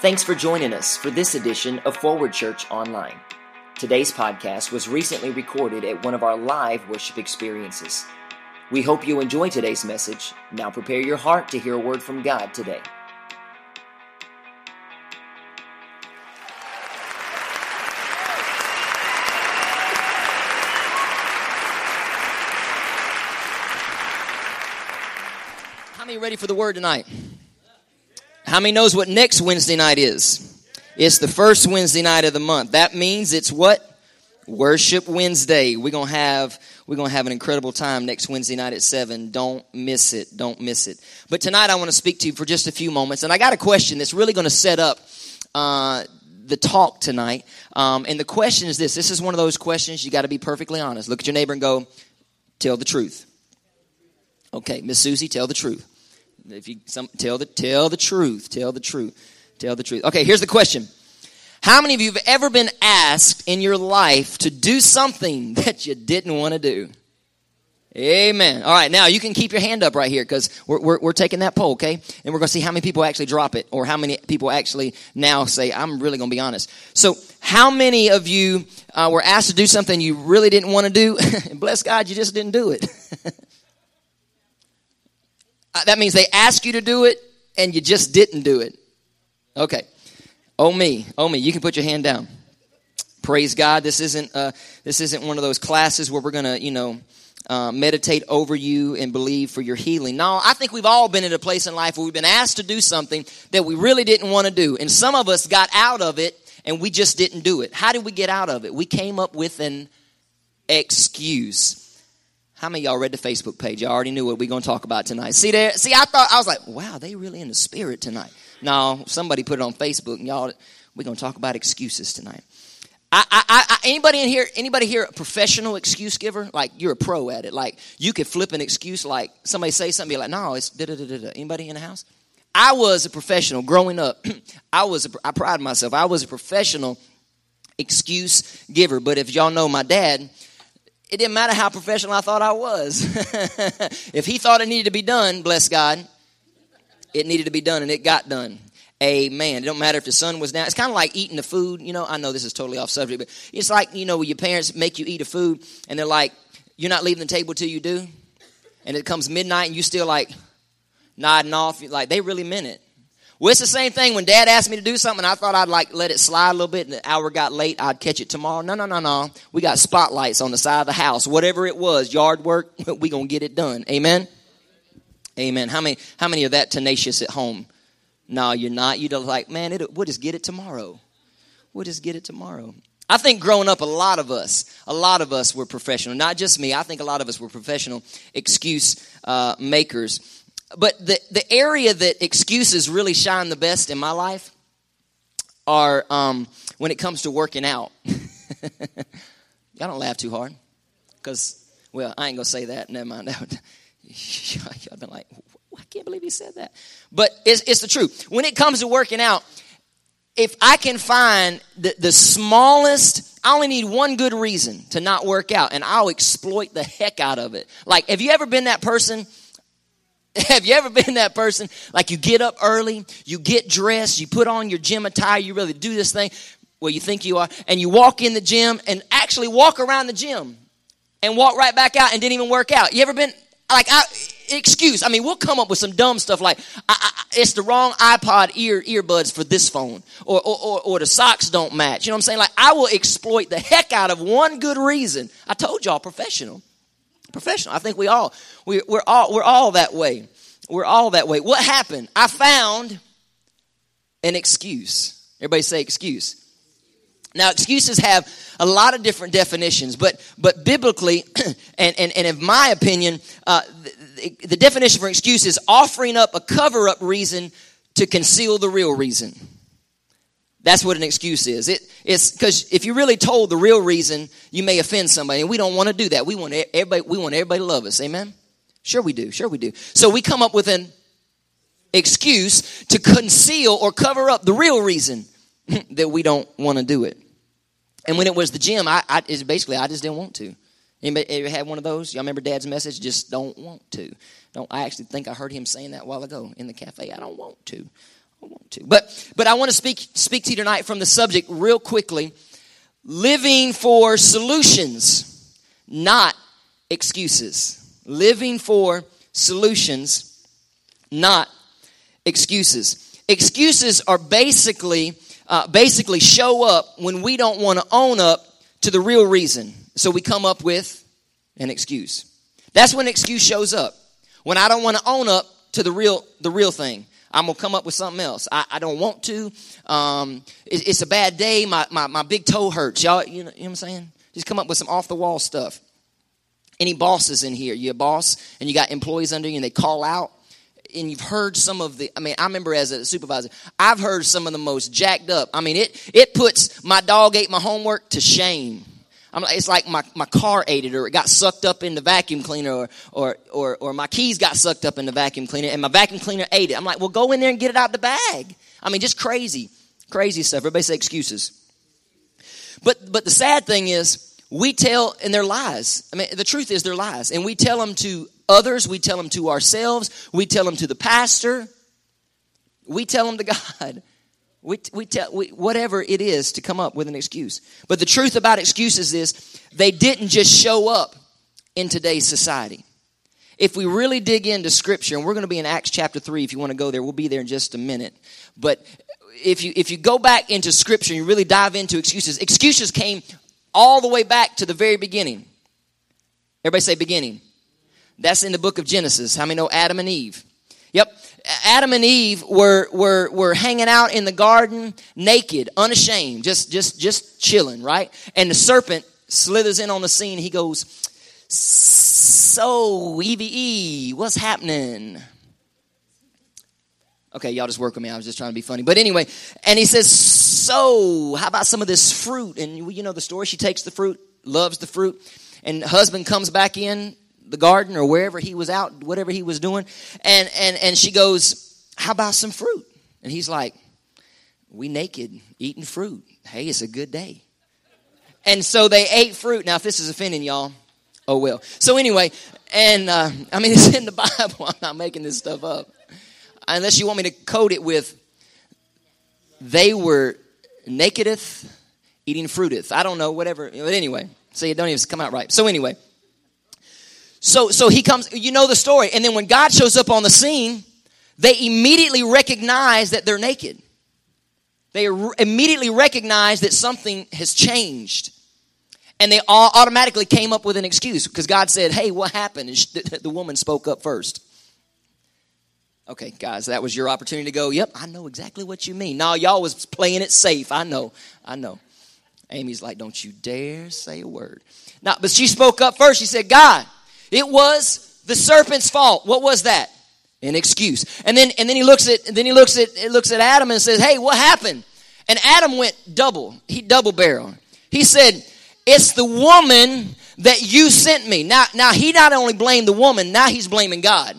Thanks for joining us for this edition of Forward Church Online. Today's podcast was recently recorded at one of our live worship experiences. We hope you enjoy today's message. Now prepare your heart to hear a word from God today. How many ready for the word tonight? How many knows what next Wednesday night is? It's the first Wednesday night of the month. That means it's what? Worship Wednesday. We're gonna have we're gonna have an incredible time next Wednesday night at seven. Don't miss it. Don't miss it. But tonight I want to speak to you for just a few moments, and I got a question that's really to set up uh, the talk tonight. Um, and the question is this: This is one of those questions you got to be perfectly honest. Look at your neighbor and go, "Tell the truth." Okay, Miss Susie, tell the truth. If you some, tell the tell the truth, tell the truth, tell the truth. Okay, here's the question: How many of you have ever been asked in your life to do something that you didn't want to do? Amen. All right, now you can keep your hand up right here because we're, we're, we're, taking that poll, okay? And we're going to see how many people actually drop it or how many people actually now say, I'm really going to be honest. So, how many of you uh, were asked to do something you really didn't want to do? and bless God, you just didn't do it. Uh, that means they ask you to do it and you just didn't do it. Okay. Oh me, oh me. You can put your hand down. Praise God. This isn't uh, this isn't one of those classes where we're gonna, you know, uh, meditate over you and believe for your healing. No, I think we've all been in a place in life where we've been asked to do something that we really didn't want to do, and some of us got out of it and we just didn't do it. How did we get out of it? We came up with an excuse. How many of y'all read the Facebook page? Y'all already knew what we're going to talk about tonight. See there? See, I thought I was like, wow, they really in the spirit tonight. No, somebody put it on Facebook, and y'all, we're going to talk about excuses tonight. I, I, I, anybody in here? Anybody here a professional excuse giver? Like you're a pro at it. Like you could flip an excuse. Like somebody say something, be like, "No, it's da da da da." Anybody in the house? I was a professional growing up. I was. A, I pride myself. I was a professional excuse giver. But if y'all know my dad, it didn't matter how professional I thought I was. if he thought it needed to be done, bless God, it needed to be done and it got done. Amen. It don't matter if the sun was down. It's kind of like eating the food. You know, I know this is totally off subject, but it's like, you know, when your parents make you eat a food and they're like, you're not leaving the table till you do. And it comes midnight and you still like nodding off. Like they really meant it. Well, it's the same thing when dad asked me to do something. I thought I'd like let it slide a little bit and the hour got late. I'd catch it tomorrow. No, no, no, no. We got spotlights on the side of the house. Whatever it was, yard work, we going to get it done. Amen. Amen. How many, how many are that tenacious at home? No, you're not. You're like, man, it, we'll just get it tomorrow. We'll just get it tomorrow. I think growing up, a lot of us, a lot of us were professional. Not just me. I think a lot of us were professional excuse uh, makers. But the, the area that excuses really shine the best in my life are um, when it comes to working out. Y'all don't laugh too hard. Because, well, I ain't going to say that. Never mind. Y'all been like, I can't believe he said that. But it's, it's the truth. When it comes to working out, if I can find the, the smallest, I only need one good reason to not work out, and I'll exploit the heck out of it. Like, have you ever been that person Have you ever been that person? Like you get up early, you get dressed, you put on your gym attire, you really do this thing well, you think you are, and you walk in the gym and actually walk around the gym and walk right back out and didn't even work out. You ever been like I, excuse? I mean, we'll come up with some dumb stuff like I, I, it's the wrong iPod ear earbuds for this phone, or, or, or or the socks don't match. You know what I'm saying? Like I will exploit the heck out of one good reason. I told y'all, professional professional. I think we all we, we're all we're all that way. We're all that way. What happened? I found an excuse. Everybody say excuse. Now, excuses have a lot of different definitions, but but biblically, and, and, and in my opinion, uh, the, the definition for excuse is offering up a cover up reason to conceal the real reason. That's what an excuse is. It, it's because if you really told the real reason, you may offend somebody, and we don't want to do that. We want everybody. We want everybody to love us. Amen. Sure, we do. Sure, we do. So we come up with an excuse to conceal or cover up the real reason that we don't want to do it. And when it was the gym, I, I basically I just didn't want to. Anybody ever had one of those? Y'all remember Dad's message? Just don't want to. Don't. I actually think I heard him saying that a while ago in the cafe. I don't want to. Want to. But but I want to speak speak to you tonight from the subject real quickly. Living for solutions, not excuses. Living for solutions, not excuses. Excuses are basically uh, basically show up when we don't want to own up to the real reason. So we come up with an excuse. That's when an excuse shows up. When I don't want to own up to the real the real thing. I'm gonna come up with something else. I, I don't want to. Um, it, it's a bad day. My, my, my big toe hurts. Y'all, you know, you know what I'm saying? Just come up with some off the wall stuff. Any bosses in here? You a boss and you got employees under you and they call out and you've heard some of the i mean i remember as a supervisor i've heard some of the most jacked up i mean it it puts my dog ate my homework to shame I'm, it's like my, my car ate it or it got sucked up in the vacuum cleaner or, or, or, or my keys got sucked up in the vacuum cleaner and my vacuum cleaner ate it. I'm like, well, go in there and get it out the bag. I mean, just crazy, crazy stuff. Everybody say excuses. But, but the sad thing is, we tell, and they're lies. I mean, the truth is they're lies. And we tell them to others, we tell them to ourselves, we tell them to the pastor, we tell them to God. We, we tell we, whatever it is to come up with an excuse. But the truth about excuses is they didn't just show up in today's society. If we really dig into scripture, and we're going to be in Acts chapter 3 if you want to go there, we'll be there in just a minute. But if you if you go back into scripture and you really dive into excuses, excuses came all the way back to the very beginning. Everybody say beginning. That's in the book of Genesis. How many know Adam and Eve? Yep. Adam and Eve were, were, were hanging out in the garden naked, unashamed, just, just, just chilling, right? And the serpent slithers in on the scene. He goes, So, Evie, what's happening? Okay, y'all just work with me. I was just trying to be funny. But anyway, and he says, So, how about some of this fruit? And you know the story. She takes the fruit, loves the fruit, and husband comes back in the garden or wherever he was out, whatever he was doing. And, and, and she goes, How about some fruit? And he's like, We naked eating fruit. Hey, it's a good day. And so they ate fruit. Now, if this is offending y'all, oh well. So anyway, and uh, I mean, it's in the Bible. I'm not making this stuff up. Unless you want me to code it with, they were nakedeth, eating fruiteth. I don't know, whatever. But anyway, see, it don't even come out right. So anyway, so, so he comes, you know the story. And then when God shows up on the scene, they immediately recognize that they're naked. They immediately recognize that something has changed. And they all automatically came up with an excuse because God said, Hey, what happened? And the, the woman spoke up first. Okay, guys, that was your opportunity to go, Yep, I know exactly what you mean. No, y'all was playing it safe. I know. I know. Amy's like, Don't you dare say a word. Now, but she spoke up first. She said, God, it was the serpent's fault. What was that? An excuse. And then and then he looks at then he looks at it looks at Adam and says, "Hey, what happened?" And Adam went double. He double barrel. He said, "It's the woman that you sent me." Now now he not only blamed the woman, now he's blaming God.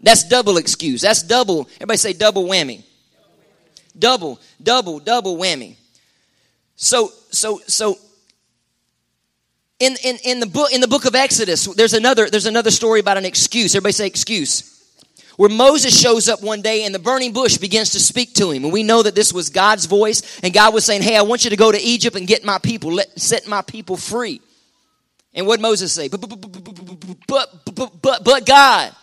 That's double excuse. That's double. Everybody say double whammy. Double, double, double whammy. So so so in, in, in, the book, in the book of Exodus, there's another, there's another story about an excuse. Everybody say excuse. Where Moses shows up one day and the burning bush begins to speak to him. And we know that this was God's voice. And God was saying, Hey, I want you to go to Egypt and get my people, let, set my people free. And what Moses say? But, but, but, but, God,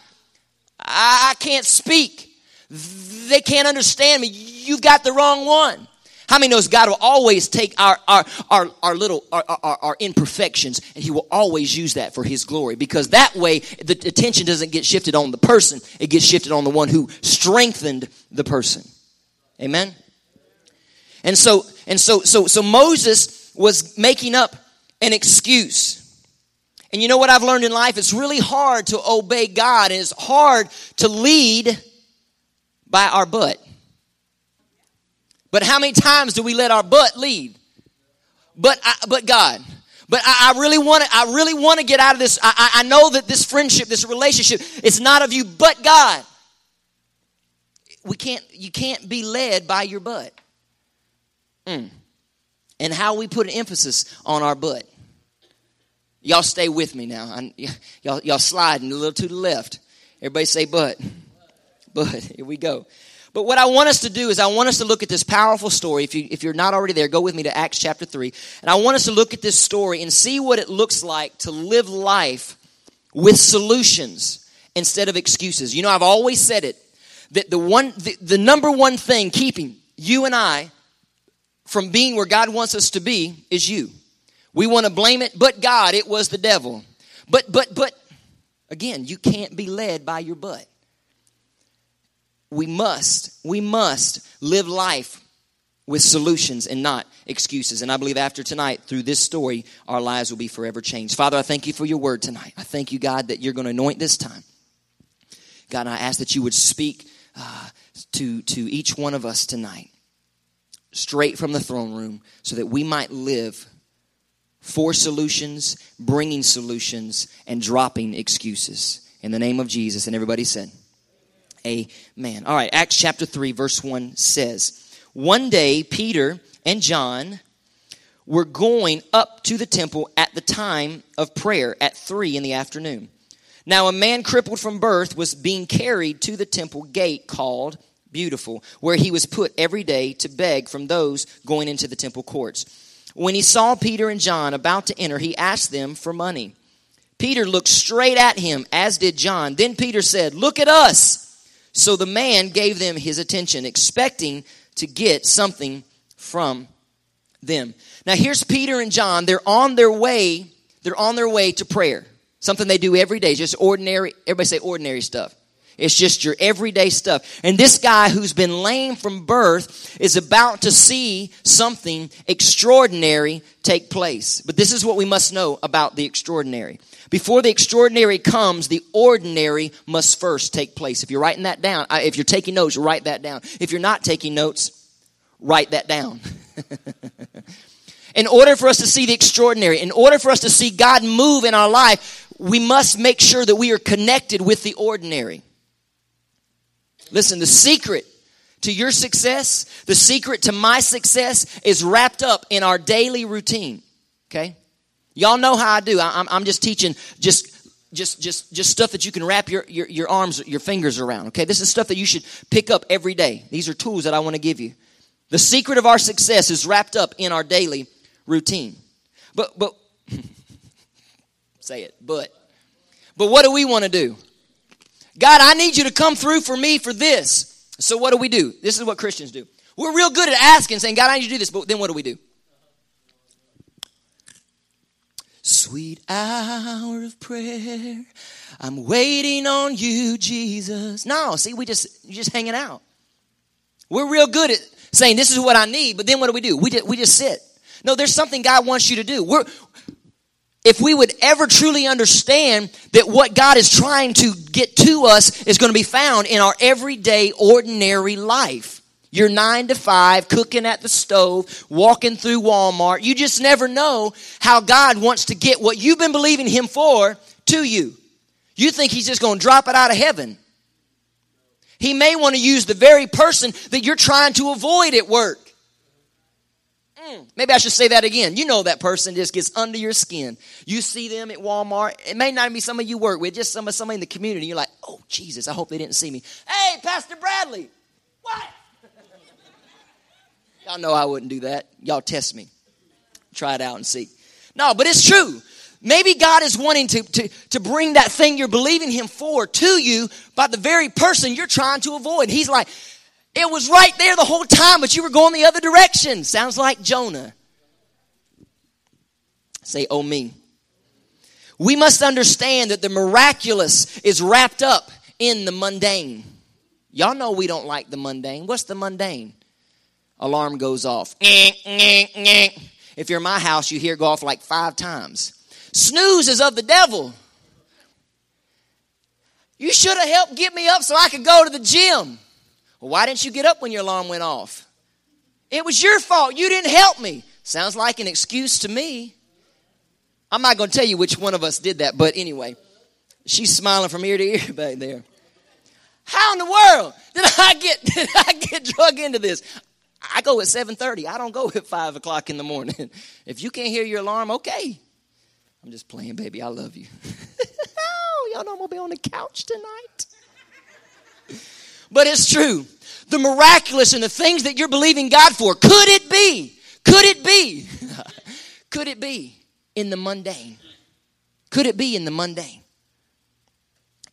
I can't speak. They can't understand me. You've got the wrong one. How many knows God will always take our, our, our, our little, our, our, our, imperfections and he will always use that for his glory because that way the attention doesn't get shifted on the person. It gets shifted on the one who strengthened the person. Amen. And so, and so, so, so Moses was making up an excuse. And you know what I've learned in life? It's really hard to obey God and it's hard to lead by our butt. But how many times do we let our butt lead? But I, but God. But I, I really want to. I really want to get out of this. I, I know that this friendship, this relationship, it's not of you, but God. We can't. You can't be led by your butt. Mm. And how we put an emphasis on our butt. Y'all stay with me now. I, y'all, y'all sliding a little to the left. Everybody say but. But here we go. But what I want us to do is I want us to look at this powerful story. If, you, if you're not already there, go with me to Acts chapter 3. And I want us to look at this story and see what it looks like to live life with solutions instead of excuses. You know, I've always said it that the one the, the number one thing keeping you and I from being where God wants us to be is you. We want to blame it, but God, it was the devil. But but but again, you can't be led by your butt we must, we must live life with solutions and not excuses. And I believe after tonight, through this story, our lives will be forever changed. Father, I thank you for your word tonight. I thank you, God, that you're going to anoint this time. God, I ask that you would speak uh, to, to each one of us tonight, straight from the throne room, so that we might live for solutions, bringing solutions, and dropping excuses. In the name of Jesus. And everybody said, Amen. All right, Acts chapter 3, verse 1 says One day, Peter and John were going up to the temple at the time of prayer at 3 in the afternoon. Now, a man crippled from birth was being carried to the temple gate called Beautiful, where he was put every day to beg from those going into the temple courts. When he saw Peter and John about to enter, he asked them for money. Peter looked straight at him, as did John. Then Peter said, Look at us. So the man gave them his attention, expecting to get something from them. Now here's Peter and John. They're on their way. They're on their way to prayer. Something they do every day. Just ordinary. Everybody say ordinary stuff. It's just your everyday stuff. And this guy who's been lame from birth is about to see something extraordinary take place. But this is what we must know about the extraordinary. Before the extraordinary comes, the ordinary must first take place. If you're writing that down, if you're taking notes, write that down. If you're not taking notes, write that down. in order for us to see the extraordinary, in order for us to see God move in our life, we must make sure that we are connected with the ordinary. Listen, the secret to your success, the secret to my success is wrapped up in our daily routine. Okay? Y'all know how I do. I, am just teaching just just just just stuff that you can wrap your, your your arms your fingers around okay this is stuff that you should pick up every day these are tools that i want to give you the secret of our success is wrapped up in our daily routine but but say it but but what do we want to do god i need you to come through for me for this so what do we do this is what christians do we're real good at asking saying god i need you to do this but then what do we do Sweet hour of prayer. I'm waiting on you, Jesus. No, see, we just you're just hanging out. We're real good at saying this is what I need, but then what do we do? We just, we just sit. No, there's something God wants you to do. We're if we would ever truly understand that what God is trying to get to us is going to be found in our everyday, ordinary life. You're nine to five, cooking at the stove, walking through Walmart. You just never know how God wants to get what you've been believing Him for to you. You think He's just going to drop it out of heaven. He may want to use the very person that you're trying to avoid at work. Mm, maybe I should say that again. You know that person just gets under your skin. You see them at Walmart. It may not be somebody you work with, just some, somebody in the community. You're like, oh, Jesus, I hope they didn't see me. Hey, Pastor Bradley. What? Y'all know I wouldn't do that. Y'all test me. Try it out and see. No, but it's true. Maybe God is wanting to, to, to bring that thing you're believing Him for to you by the very person you're trying to avoid. He's like, it was right there the whole time, but you were going the other direction. Sounds like Jonah. Say, oh, me. We must understand that the miraculous is wrapped up in the mundane. Y'all know we don't like the mundane. What's the mundane? alarm goes off. If you're in my house, you hear go off like five times. Snooze is of the devil. You should have helped get me up so I could go to the gym. Well, why didn't you get up when your alarm went off? It was your fault. You didn't help me. Sounds like an excuse to me. I'm not going to tell you which one of us did that, but anyway, she's smiling from ear to ear back there. How in the world did I get did I get drug into this? I go at 7.30. I don't go at 5 o'clock in the morning. If you can't hear your alarm, okay. I'm just playing, baby. I love you. oh, y'all know I'm going to be on the couch tonight. But it's true. the miraculous and the things that you're believing God for, could it be? Could it be? could it be in the mundane? Could it be in the mundane?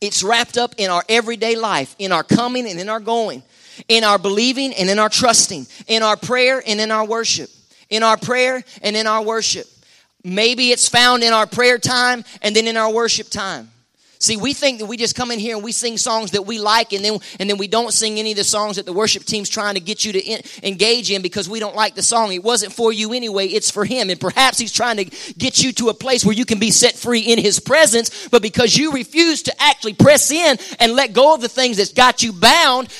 It's wrapped up in our everyday life, in our coming and in our going, in our believing and in our trusting, in our prayer and in our worship, in our prayer and in our worship. Maybe it's found in our prayer time and then in our worship time. See, we think that we just come in here and we sing songs that we like, and then and then we don't sing any of the songs that the worship team's trying to get you to in, engage in because we don't like the song. It wasn't for you anyway; it's for Him, and perhaps He's trying to get you to a place where you can be set free in His presence. But because you refuse to actually press in and let go of the things that's got you bound,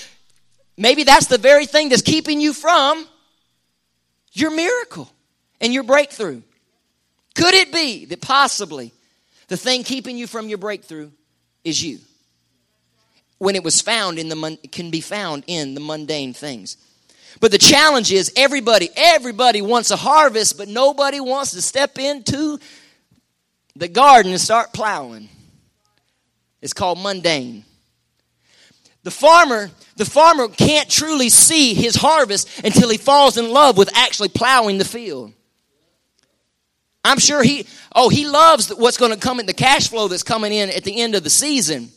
maybe that's the very thing that's keeping you from your miracle and your breakthrough. Could it be that possibly the thing keeping you from your breakthrough is you. When it was found in the can be found in the mundane things. But the challenge is everybody, everybody wants a harvest, but nobody wants to step into the garden and start plowing. It's called mundane. The farmer, the farmer can't truly see his harvest until he falls in love with actually plowing the field. I'm sure he, oh, he loves what's going to come in the cash flow that's coming in at the end of the season.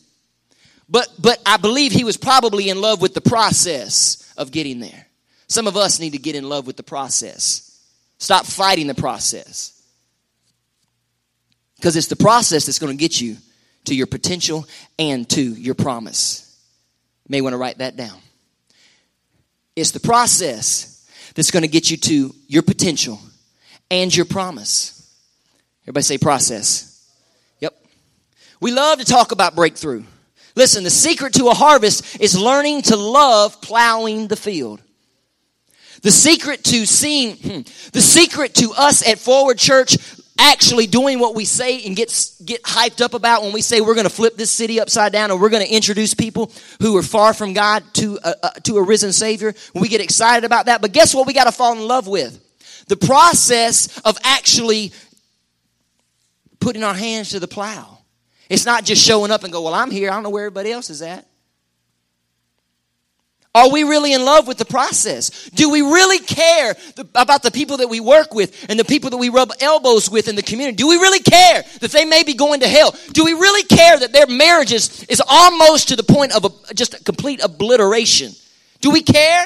But, but I believe he was probably in love with the process of getting there. Some of us need to get in love with the process. Stop fighting the process. Because it's the process that's going to get you to your potential and to your promise. You may want to write that down. It's the process that's going to get you to your potential and your promise. Everybody say process. Yep. We love to talk about breakthrough. Listen, the secret to a harvest is learning to love plowing the field. The secret to seeing, hmm, the secret to us at Forward Church actually doing what we say and get, get hyped up about when we say we're going to flip this city upside down and we're going to introduce people who are far from God to a, a, to a risen Savior. We get excited about that. But guess what we got to fall in love with? The process of actually putting our hands to the plow. It's not just showing up and go, Well, I'm here. I don't know where everybody else is at. Are we really in love with the process? Do we really care about the people that we work with and the people that we rub elbows with in the community? Do we really care that they may be going to hell? Do we really care that their marriage is, is almost to the point of a, just a complete obliteration? Do we care?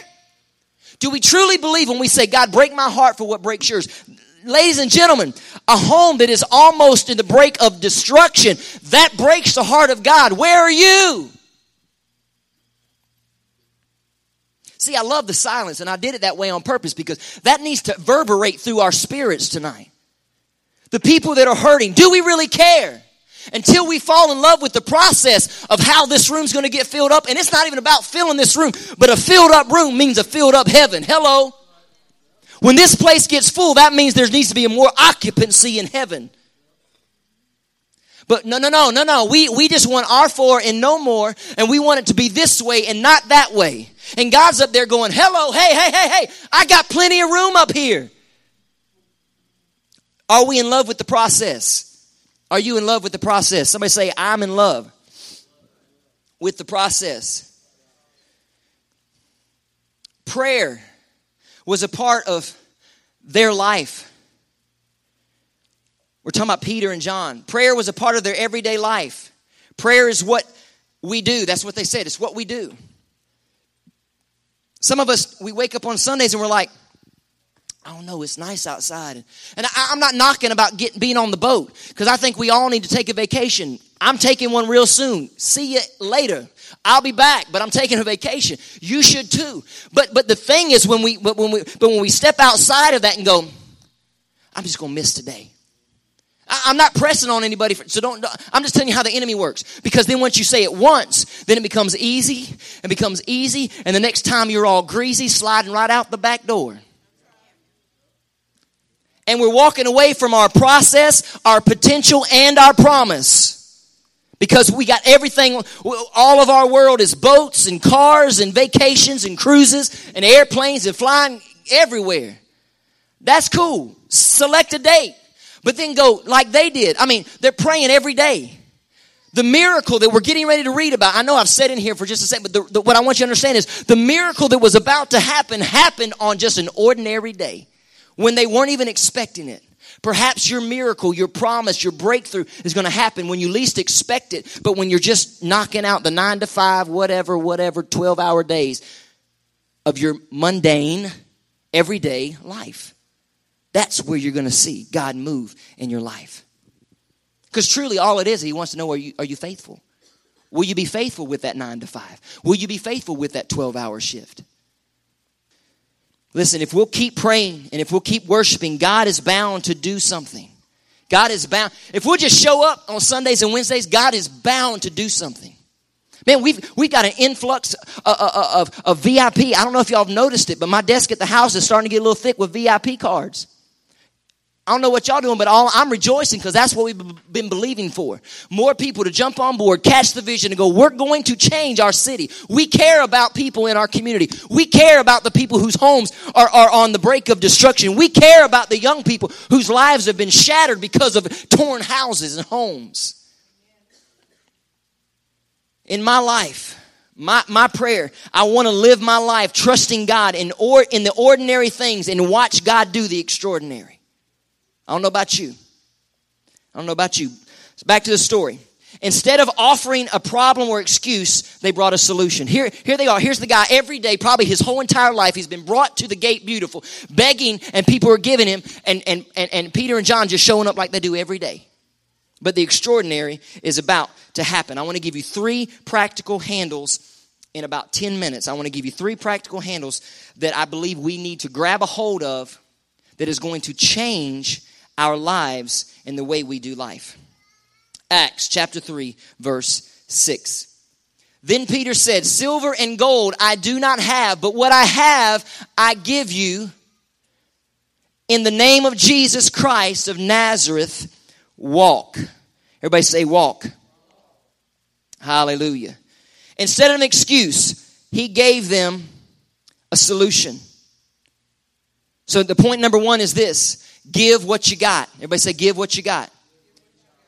Do we truly believe when we say, God, break my heart for what breaks yours? Ladies and gentlemen, a home that is almost in the break of destruction, that breaks the heart of God. Where are you? See, I love the silence, and I did it that way on purpose because that needs to reverberate through our spirits tonight. The people that are hurting, do we really care? Until we fall in love with the process of how this room's going to get filled up, and it's not even about filling this room, but a filled up room means a filled up heaven. Hello? When this place gets full, that means there needs to be more occupancy in heaven. But no, no, no, no, no. We, we just want our four and no more, and we want it to be this way and not that way. And God's up there going, hello, hey, hey, hey, hey, I got plenty of room up here. Are we in love with the process? Are you in love with the process? Somebody say, I'm in love with the process. Prayer was a part of their life. We're talking about Peter and John. Prayer was a part of their everyday life. Prayer is what we do. That's what they said. It's what we do. Some of us, we wake up on Sundays and we're like, I don't know, it's nice outside. And I, am not knocking about getting, being on the boat because I think we all need to take a vacation. I'm taking one real soon. See you later. I'll be back, but I'm taking a vacation. You should too. But but the thing is when we but when we but when we step outside of that and go, I'm just gonna miss today. I, am not pressing on anybody, for, so don't. I'm just telling you how the enemy works. Because then once you say it once, then it becomes easy and becomes easy, and the next time you're all greasy, sliding right out the back door. And we're walking away from our process, our potential, and our promise. Because we got everything, all of our world is boats and cars and vacations and cruises and airplanes and flying everywhere. That's cool. Select a date. But then go like they did. I mean, they're praying every day. The miracle that we're getting ready to read about, I know I've said in here for just a second, but the, the, what I want you to understand is the miracle that was about to happen happened on just an ordinary day when they weren't even expecting it. Perhaps your miracle, your promise, your breakthrough is going to happen when you least expect it, but when you're just knocking out the nine to five, whatever, whatever, 12 hour days of your mundane, everyday life. That's where you're going to see God move in your life. Because truly, all it is, He wants to know are you, are you faithful? Will you be faithful with that nine to five? Will you be faithful with that 12 hour shift? Listen, if we'll keep praying and if we'll keep worshiping, God is bound to do something. God is bound. If we'll just show up on Sundays and Wednesdays, God is bound to do something. Man, we've, we've got an influx of, uh, uh, uh, of, of VIP. I don't know if y'all have noticed it, but my desk at the house is starting to get a little thick with VIP cards. I don't know what y'all doing, but all, I'm rejoicing because that's what we've been believing for. More people to jump on board, catch the vision, and go, we're going to change our city. We care about people in our community. We care about the people whose homes are, are on the brink of destruction. We care about the young people whose lives have been shattered because of torn houses and homes. In my life, my, my prayer, I want to live my life trusting God in, or, in the ordinary things and watch God do the extraordinary. I don't know about you. I don't know about you. So back to the story. Instead of offering a problem or excuse, they brought a solution. Here, here they are. Here's the guy every day, probably his whole entire life, he's been brought to the gate beautiful, begging, and people are giving him, and, and, and, and Peter and John just showing up like they do every day. But the extraordinary is about to happen. I want to give you three practical handles in about 10 minutes. I want to give you three practical handles that I believe we need to grab a hold of that is going to change our lives and the way we do life. Acts chapter 3, verse 6. Then Peter said, Silver and gold I do not have, but what I have I give you. In the name of Jesus Christ of Nazareth, walk. Everybody say, walk. Hallelujah. Instead of an excuse, he gave them a solution. So the point number one is this Give what you got. Everybody say, give what you got.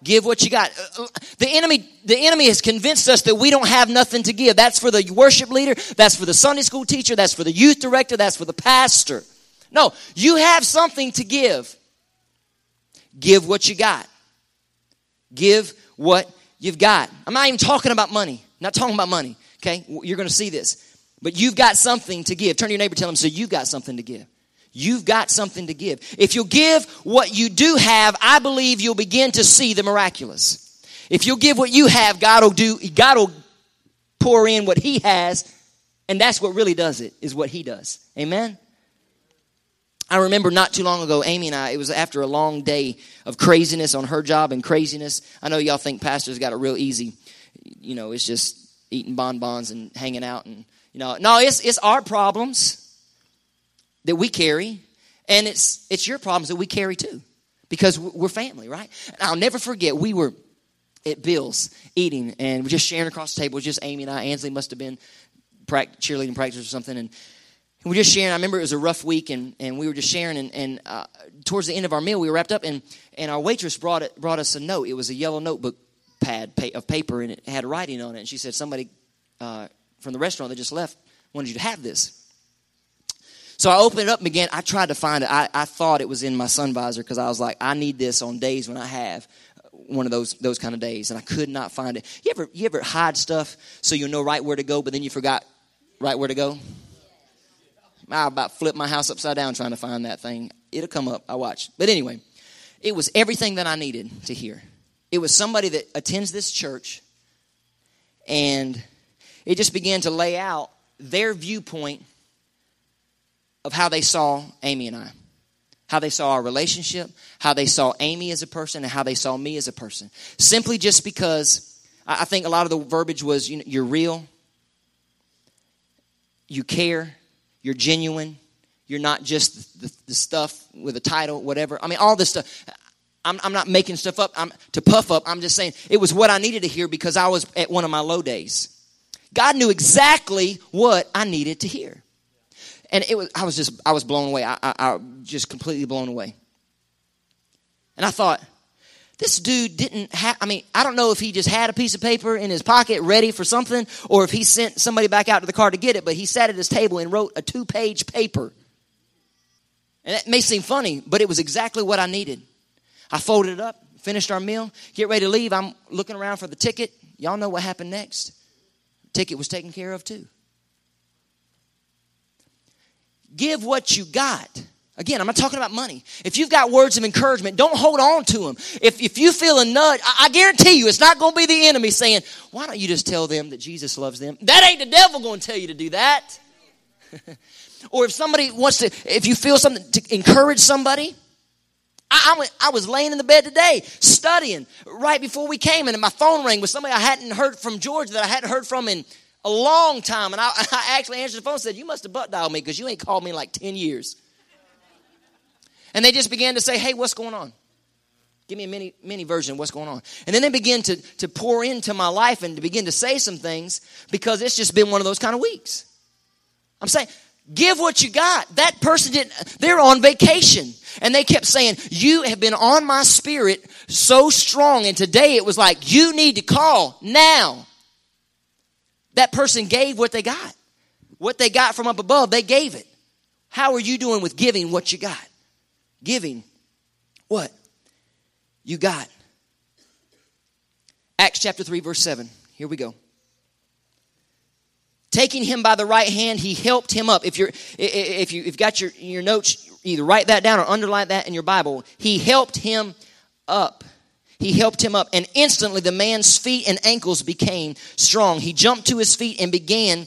Give what you got. Uh, uh, the enemy, the enemy has convinced us that we don't have nothing to give. That's for the worship leader. That's for the Sunday school teacher. That's for the youth director. That's for the pastor. No, you have something to give. Give what you got. Give what you've got. I'm not even talking about money. I'm not talking about money. Okay, you're going to see this, but you've got something to give. Turn to your neighbor, tell them, so you've got something to give. You've got something to give. If you'll give what you do have, I believe you'll begin to see the miraculous. If you'll give what you have, God will do, God will pour in what He has, and that's what really does it, is what He does. Amen? I remember not too long ago, Amy and I, it was after a long day of craziness on her job and craziness. I know y'all think pastors got it real easy. You know, it's just eating bonbons and hanging out and, you know, no, it's, it's our problems that we carry, and it's it's your problems that we carry too, because we're family, right? And I'll never forget we were at Bill's eating, and we're just sharing across the table. just Amy and I. Ansley must have been cheerleading practice or something, and we were just sharing. I remember it was a rough week, and, and we were just sharing. And, and uh, towards the end of our meal, we were wrapped up, and, and our waitress brought it, brought us a note. It was a yellow notebook pad of paper, and it had writing on it. And she said, "Somebody uh, from the restaurant that just left wanted you to have this." So I opened it up and began. I tried to find it. I, I thought it was in my sun visor because I was like, I need this on days when I have one of those those kind of days, and I could not find it. You ever you ever hide stuff so you know right where to go, but then you forgot right where to go? I about flipped my house upside down trying to find that thing. It'll come up. I watch. But anyway, it was everything that I needed to hear. It was somebody that attends this church, and it just began to lay out their viewpoint of how they saw Amy and I, how they saw our relationship, how they saw Amy as a person, and how they saw me as a person. Simply just because I think a lot of the verbiage was you know, you're real, you care, you're genuine, you're not just the, the stuff with a title, whatever. I mean, all this stuff. I'm, I'm not making stuff up I'm, to puff up. I'm just saying it was what I needed to hear because I was at one of my low days. God knew exactly what I needed to hear and it was I was just I was blown away. I, I, I just completely blown away. And I thought, this dude didn't have, I mean, I don't know if he just had a piece of paper in his pocket ready for something or if he sent somebody back out to the car to get it, but he sat at his table and wrote a two page paper. And that may seem funny, but it was exactly what I needed. I folded it up, finished our meal, get ready to leave. I'm looking around for the ticket. Y'all know what happened next. The ticket was taken care of too. Give what you got. Again, I'm not talking about money. If you've got words of encouragement, don't hold on to them. If, if you feel a nudge, I, I guarantee you it's not going to be the enemy saying, Why don't you just tell them that Jesus loves them? That ain't the devil going to tell you to do that. or if somebody wants to, if you feel something to encourage somebody, I, I, went, I was laying in the bed today studying right before we came, and my phone rang with somebody I hadn't heard from George that I hadn't heard from in a long time. And I, I actually answered the phone and said, You must have butt dialed me because you ain't called me in like 10 years. And they just began to say, Hey, what's going on? Give me a mini, mini version of what's going on. And then they begin to, to pour into my life and to begin to say some things because it's just been one of those kind of weeks. I'm saying, give what you got. That person didn't, they're on vacation. And they kept saying, You have been on my spirit so strong. And today it was like, You need to call now. That person gave what they got. What they got from up above, they gave it. How are you doing with giving what you got? Giving what you got. Acts chapter 3, verse 7. Here we go. Taking him by the right hand, he helped him up. If you're if you, you've got your, your notes, either write that down or underline that in your Bible. He helped him up. He helped him up, and instantly the man's feet and ankles became strong. He jumped to his feet and began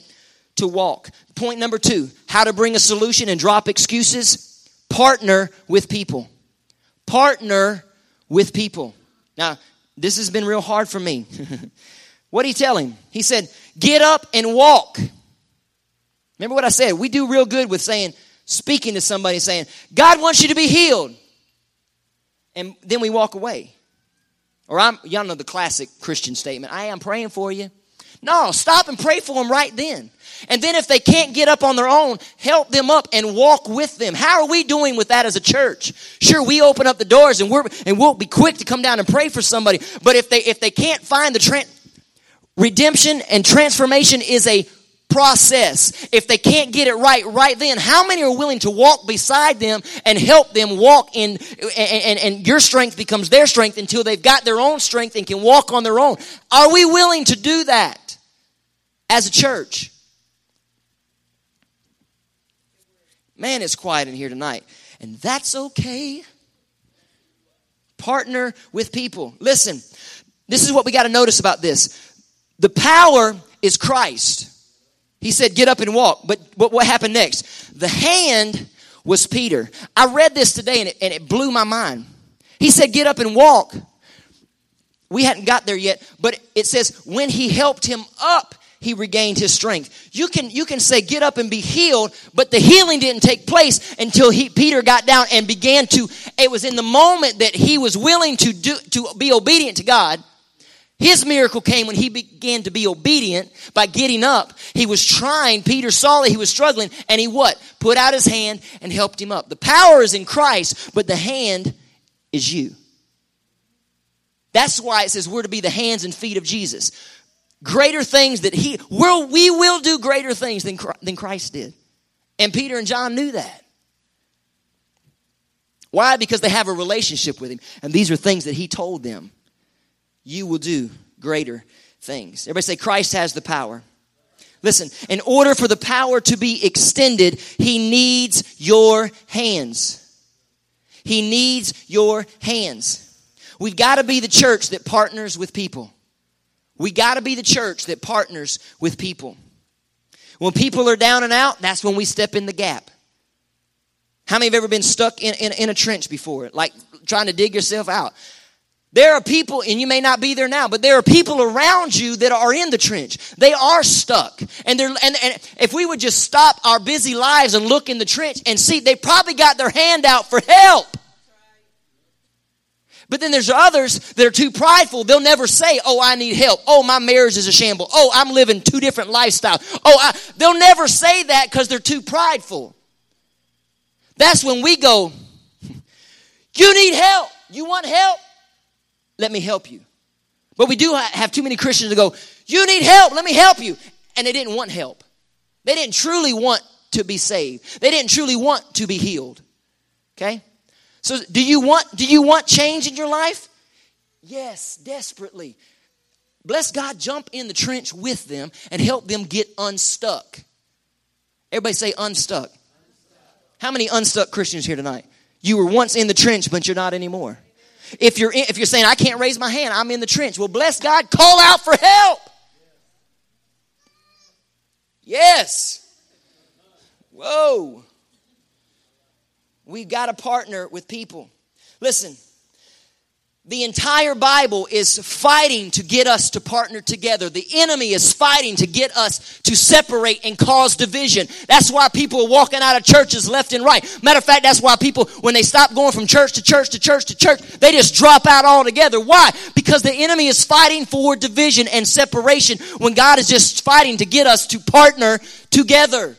to walk. Point number two how to bring a solution and drop excuses. Partner with people. Partner with people. Now, this has been real hard for me. what did he tell him? He said, Get up and walk. Remember what I said? We do real good with saying, speaking to somebody, saying, God wants you to be healed. And then we walk away. Or I'm, y'all know the classic Christian statement I am praying for you. No, stop and pray for them right then. And then if they can't get up on their own, help them up and walk with them. How are we doing with that as a church? Sure, we open up the doors and we're and we'll be quick to come down and pray for somebody. But if they if they can't find the redemption and transformation is a process. If they can't get it right right then, how many are willing to walk beside them and help them walk in and, and, and, your strength becomes their strength until they've got their own strength and can walk on their own? Are we willing to do that as a church? Man, it's quiet in here tonight. And that's okay. Partner with people. Listen, this is what we got to notice about this. The power is Christ. He said, Get up and walk. But, but what happened next? The hand was Peter. I read this today and it, and it blew my mind. He said, Get up and walk. We hadn't got there yet, but it says, When he helped him up, he regained his strength. You can, you can say, Get up and be healed, but the healing didn't take place until he, Peter got down and began to. It was in the moment that he was willing to, do, to be obedient to God his miracle came when he began to be obedient by getting up. He was trying. Peter saw that he was struggling and he what? Put out his hand and helped him up. The power is in Christ, but the hand is you. That's why it says we're to be the hands and feet of Jesus. Greater things that he, will, we will do greater things than, than Christ did. And Peter and John knew that. Why? Because they have a relationship with him. And these are things that he told them you will do greater things. Everybody say, Christ has the power. Listen, in order for the power to be extended, he needs your hands. He needs your hands. We've got to be the church that partners with people. We got to be the church that partners with people. When people are down and out, that's when we step in the gap. How many have ever been stuck in, in, in a trench before? Like trying to dig yourself out. There are people, and you may not be there now, but there are people around you that are in the trench. They are stuck. And they're, and, and if we would just stop our busy lives and look in the trench and see, they probably got their hand out for help. But then there's others that are too prideful. They'll never say, Oh, I need help. Oh, my marriage is a shamble. Oh, I'm living two different lifestyles. Oh, I, they'll never say that because they're too prideful. That's when we go, You need help. You want help? Let me help you. But we do have too many Christians to go, you need help, let me help you. And they didn't want help. They didn't truly want to be saved. They didn't truly want to be healed. Okay? So do you want do you want change in your life? Yes, desperately. Bless God, jump in the trench with them and help them get unstuck. Everybody say unstuck. unstuck. How many unstuck Christians here tonight? You were once in the trench, but you're not anymore. If you're in, if you're saying I can't raise my hand, I'm in the trench. Well, bless God, call out for help. Yes. Whoa. We've got to partner with people. Listen, the entire Bible is fighting to get us to partner together. The enemy is fighting to get us to separate and cause division. That's why people are walking out of churches left and right. Matter of fact, that's why people, when they stop going from church to church to church to church, they just drop out altogether. Why? Because the enemy is fighting for division and separation when God is just fighting to get us to partner together.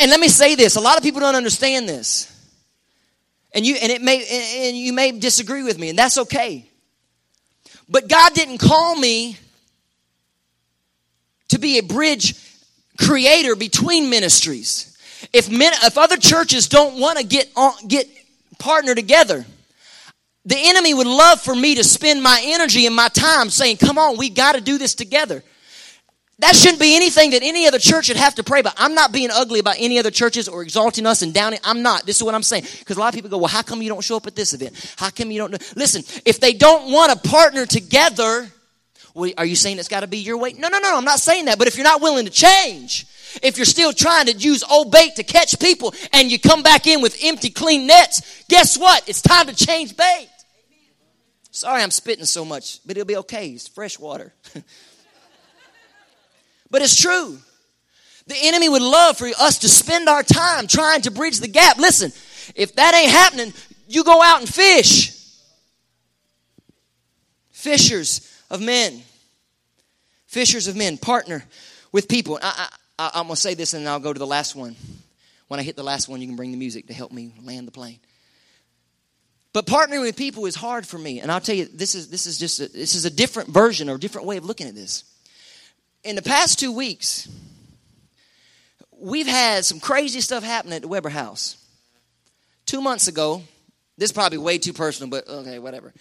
And let me say this a lot of people don't understand this. And you and it may and you may disagree with me and that's okay. But god didn't call me to be a bridge creator between ministries. If men, if other churches don't want to get on get partner together the enemy would love for me to spend my energy and my time saying come on we got to do this together that shouldn't be anything that any other church should have to pray about. I'm not being ugly about any other churches or exalting us and downing. I'm not. This is what I'm saying. Because a lot of people go, well, how come you don't show up at this event? How come you don't? Listen, if they don't want to partner together, well, are you saying it's got to be your way? No, no, no, I'm not saying that. But if you're not willing to change, if you're still trying to use old bait to catch people and you come back in with empty, clean nets, guess what? It's time to change bait. Sorry I'm spitting so much, but it'll be okay. It's fresh water. But it's true. The enemy would love for us to spend our time trying to bridge the gap. Listen, if that ain't happening, you go out and fish. Fishers of men. Fishers of men. Partner with people. I, I, I'm going to say this and then I'll go to the last one. When I hit the last one, you can bring the music to help me land the plane. But partnering with people is hard for me. And I'll tell you, this is, this is just a, this is a different version or a different way of looking at this in the past two weeks, we've had some crazy stuff happening at the Weber house. Two months ago, this is probably way too personal, but okay, whatever.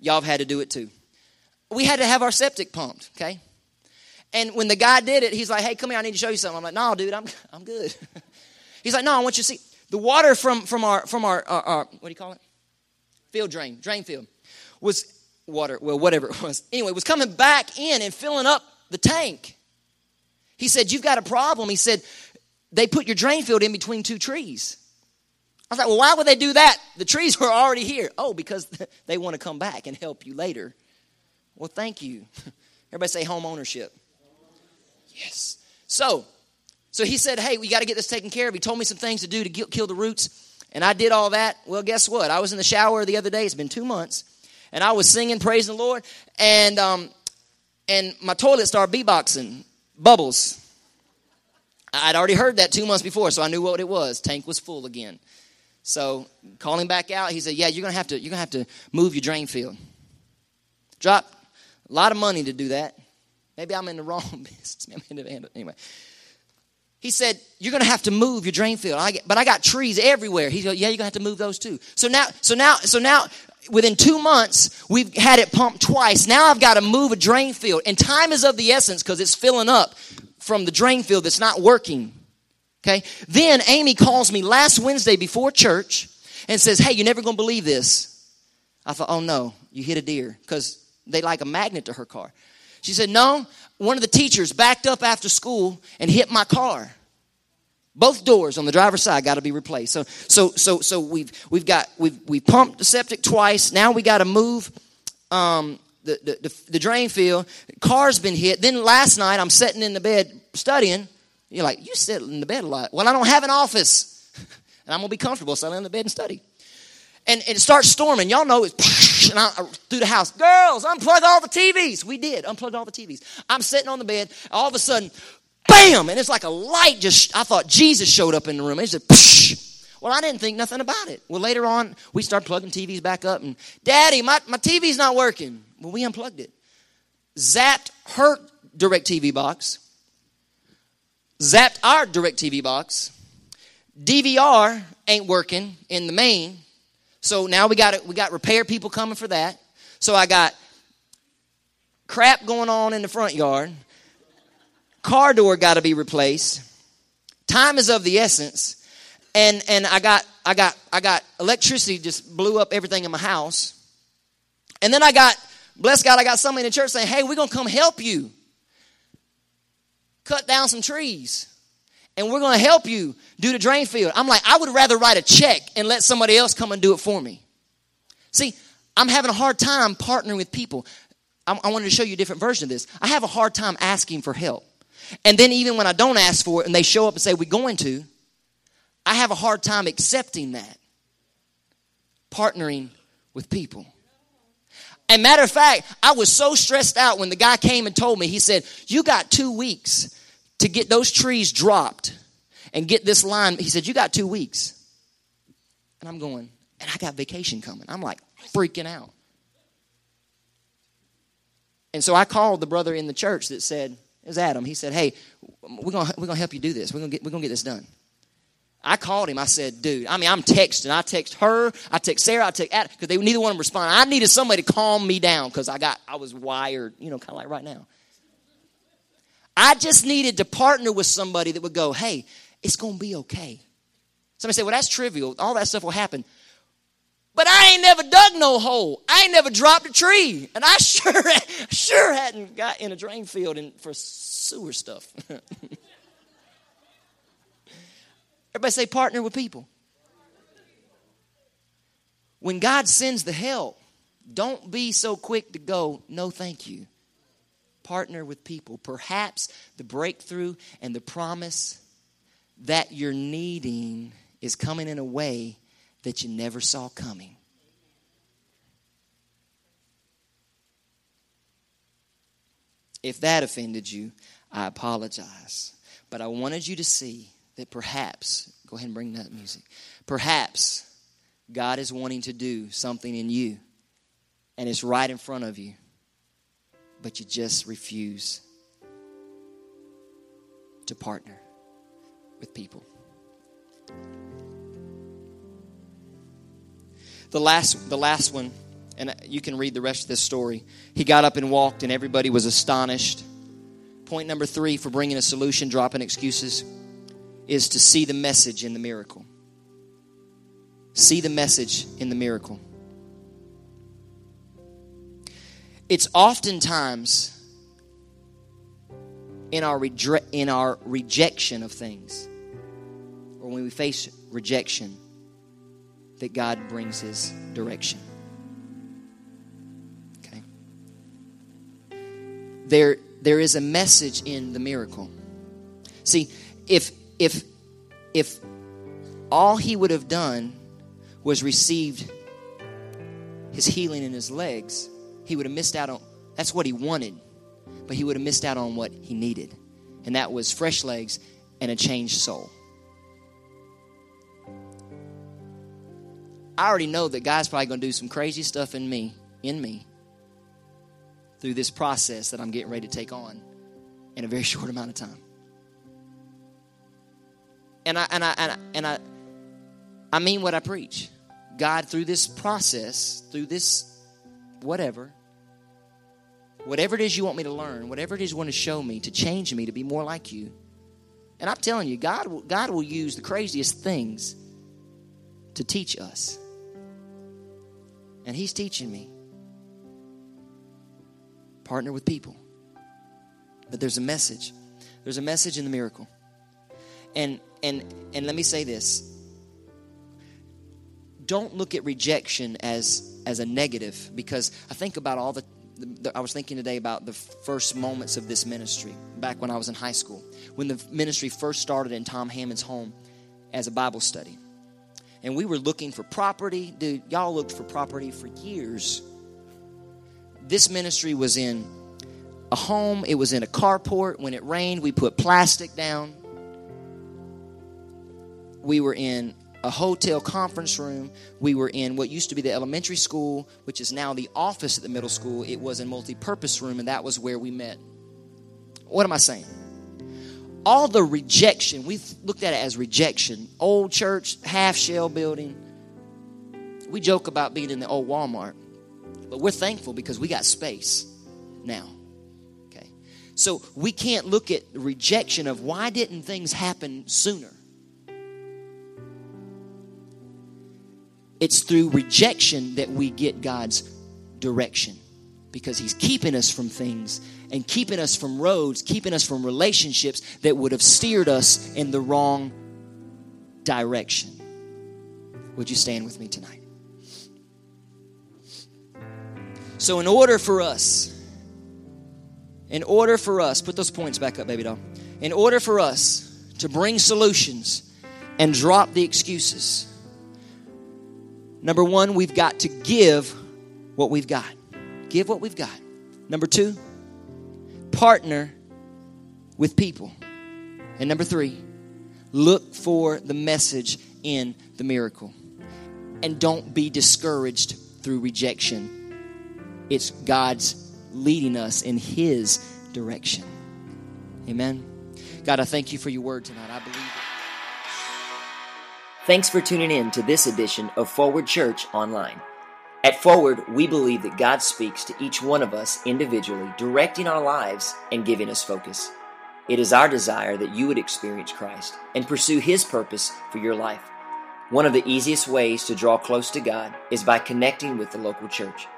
Y'all have had to do it too. We had to have our septic pumped, okay? And when the guy did it, he's like, hey, come here, I need to show you something. I'm like, no, dude, I'm, I'm good. he's like, no, I want you to see. The water from, from, our, from our, our, our, what do you call it? Field drain, drain field, was water, well, whatever it was. Anyway, was coming back in and filling up the tank. He said, You've got a problem. He said, They put your drain field in between two trees. I was like, Well, why would they do that? The trees were already here. Oh, because they want to come back and help you later. Well, thank you. Everybody say home ownership. Yes. So, so he said, Hey, we got to get this taken care of. He told me some things to do to kill the roots. And I did all that. Well, guess what? I was in the shower the other day. It's been two months. And I was singing, praising the Lord. And um, and my toilet started beatboxing bubbles. I'd already heard that two months before, so I knew what it was. Tank was full again. So calling back out, he said, "Yeah, you're gonna have to you're gonna have to move your drain field. Drop a lot of money to do that. Maybe I'm in the wrong business. anyway." He said, "You're to have to move your drain field." I get, but I got trees everywhere. He said, "Yeah, you're to have to move those too." So now, so now, so now, within two months, we've had it pumped twice. Now I've got to move a drain field. And time is of the essence because it's filling up from the drain field that's not working. Okay. Then Amy calls me last Wednesday before church and says, Hey, you're never going to believe this. I thought, Oh no, you hit a deer because they like a magnet to her car. She said, No, one of the teachers backed up after school and hit my car. Both doors on the driver's side got to be replaced. So, so, so, so we've we've got we've we pumped the septic twice. Now we got to move um, the, the, the the drain field. Car's been hit. Then last night I'm sitting in the bed studying. You're like, you sit in the bed a lot. Well, I don't have an office, and I'm gonna be comfortable, so I lay in the bed and study. And, and it starts storming. Y'all know it's and I, through the house. Girls, unplug all the TVs. We did unplug all the TVs. I'm sitting on the bed. All of a sudden, bam, and it's like a light just, I thought Jesus showed up in the room. It said. Well, I didn't think nothing about it. Well, later on, we start plugging TVs back up, and Daddy, my, my TV's not working. Well, we unplugged it. Zapped her DirecTV box, zapped our DirecTV box. DVR ain't working in the main. So now we got it. we got repair people coming for that. So I got crap going on in the front yard. Car door got to be replaced. Time is of the essence. And and I got I got I got electricity just blew up everything in my house. And then I got bless God I got somebody in the church saying, "Hey, we're to come help you. Cut down some trees." and we're going to help you do the drain field. I'm like, I would rather write a check and let somebody else come and do it for me. See, I'm having a hard time partnering with people. I, I wanted to show you a different version of this. I have a hard time asking for help. And then even when I don't ask for it and they show up and say, we're going to, I have a hard time accepting that. Partnering with people. And matter of fact, I was so stressed out when the guy came and told me, he said, You got two weeks to get those trees dropped and get this line. He said, You got two weeks. And I'm going, and I got vacation coming. I'm like freaking out. And so I called the brother in the church that said, it was Adam. He said, Hey, we're going to we're gonna help you do this. We're going to get we're gonna get this done. I called him. I said, dude, I mean, I'm texting. I text her. I text Sarah. I text Adam because they neither one of them respond. I needed somebody to calm me down because I got, I was wired, you know, kind of like right now. I just needed to partner with somebody that would go, hey, it's going to be okay. Somebody say, well, that's trivial. All that stuff will happen. But I ain't never dug no hole. I ain't never dropped a tree. And I sure, sure hadn't got in a drain field and for sewer stuff. Everybody say, partner with people. When God sends the help, don't be so quick to go, no, thank you partner with people. Perhaps the breakthrough and the promise that you're needing is coming in a way that you never saw coming. If that offended you, I apologize. But I wanted you to see that perhaps, go ahead and bring that music. Perhaps God is wanting to do something in you, and it's right in front of you but you just refuse to partner with people. The last, the last one, and you can read the rest of this story. He got up and walked, and everybody was astonished. Point number three for bringing a solution, dropping excuses, is to see the message in the miracle. See the message in the miracle. It's oftentimes in our, redre- in our rejection of things, or when we face rejection, that God brings His direction. Okay? There, there is a message in the miracle. See, if, if, if all he would have done was received his healing in his legs, he would have missed out on that's what he wanted, but he would have missed out on what he needed. And that was fresh legs and a changed soul. I already know that God's probably going to do some crazy stuff in me, in me, through this process that I'm getting ready to take on in a very short amount of time. And I and I and I, and I, I mean what I preach. God, through this process, through this whatever, whatever it is you want me to learn, whatever it is you want to show me to change me to be more like you. And I'm telling you, God God will use the craziest things to teach us. And He's teaching me. Partner with people. But there's a message. There's a message in the miracle. And and and let me say this. Don't look at rejection as as a negative because I think about all the, the, I was thinking today about the first moments of this ministry back when I was in high school when the ministry first started in Tom Hammond's home as a Bible study. And we were looking for property. Dude, y'all looked for property for years. This ministry was in a home, it was in a carport. When it rained, we put plastic down. We were in a hotel conference room. We were in what used to be the elementary school, which is now the office at the middle school. It was a multi purpose room, and that was where we met. What am I saying? All the rejection, we looked at it as rejection. Old church, half shell building. We joke about being in the old Walmart, but we're thankful because we got space now. Okay. So we can't look at rejection of why didn't things happen sooner? It's through rejection that we get God's direction because He's keeping us from things and keeping us from roads, keeping us from relationships that would have steered us in the wrong direction. Would you stand with me tonight? So, in order for us, in order for us, put those points back up, baby doll. In order for us to bring solutions and drop the excuses, Number one, we've got to give what we've got. Give what we've got. Number two, partner with people. And number three, look for the message in the miracle. And don't be discouraged through rejection. It's God's leading us in His direction. Amen. God, I thank you for your word tonight. I believe. Thanks for tuning in to this edition of Forward Church Online. At Forward, we believe that God speaks to each one of us individually, directing our lives and giving us focus. It is our desire that you would experience Christ and pursue His purpose for your life. One of the easiest ways to draw close to God is by connecting with the local church.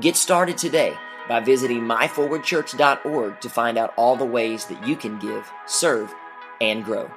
Get started today by visiting myforwardchurch.org to find out all the ways that you can give, serve, and grow.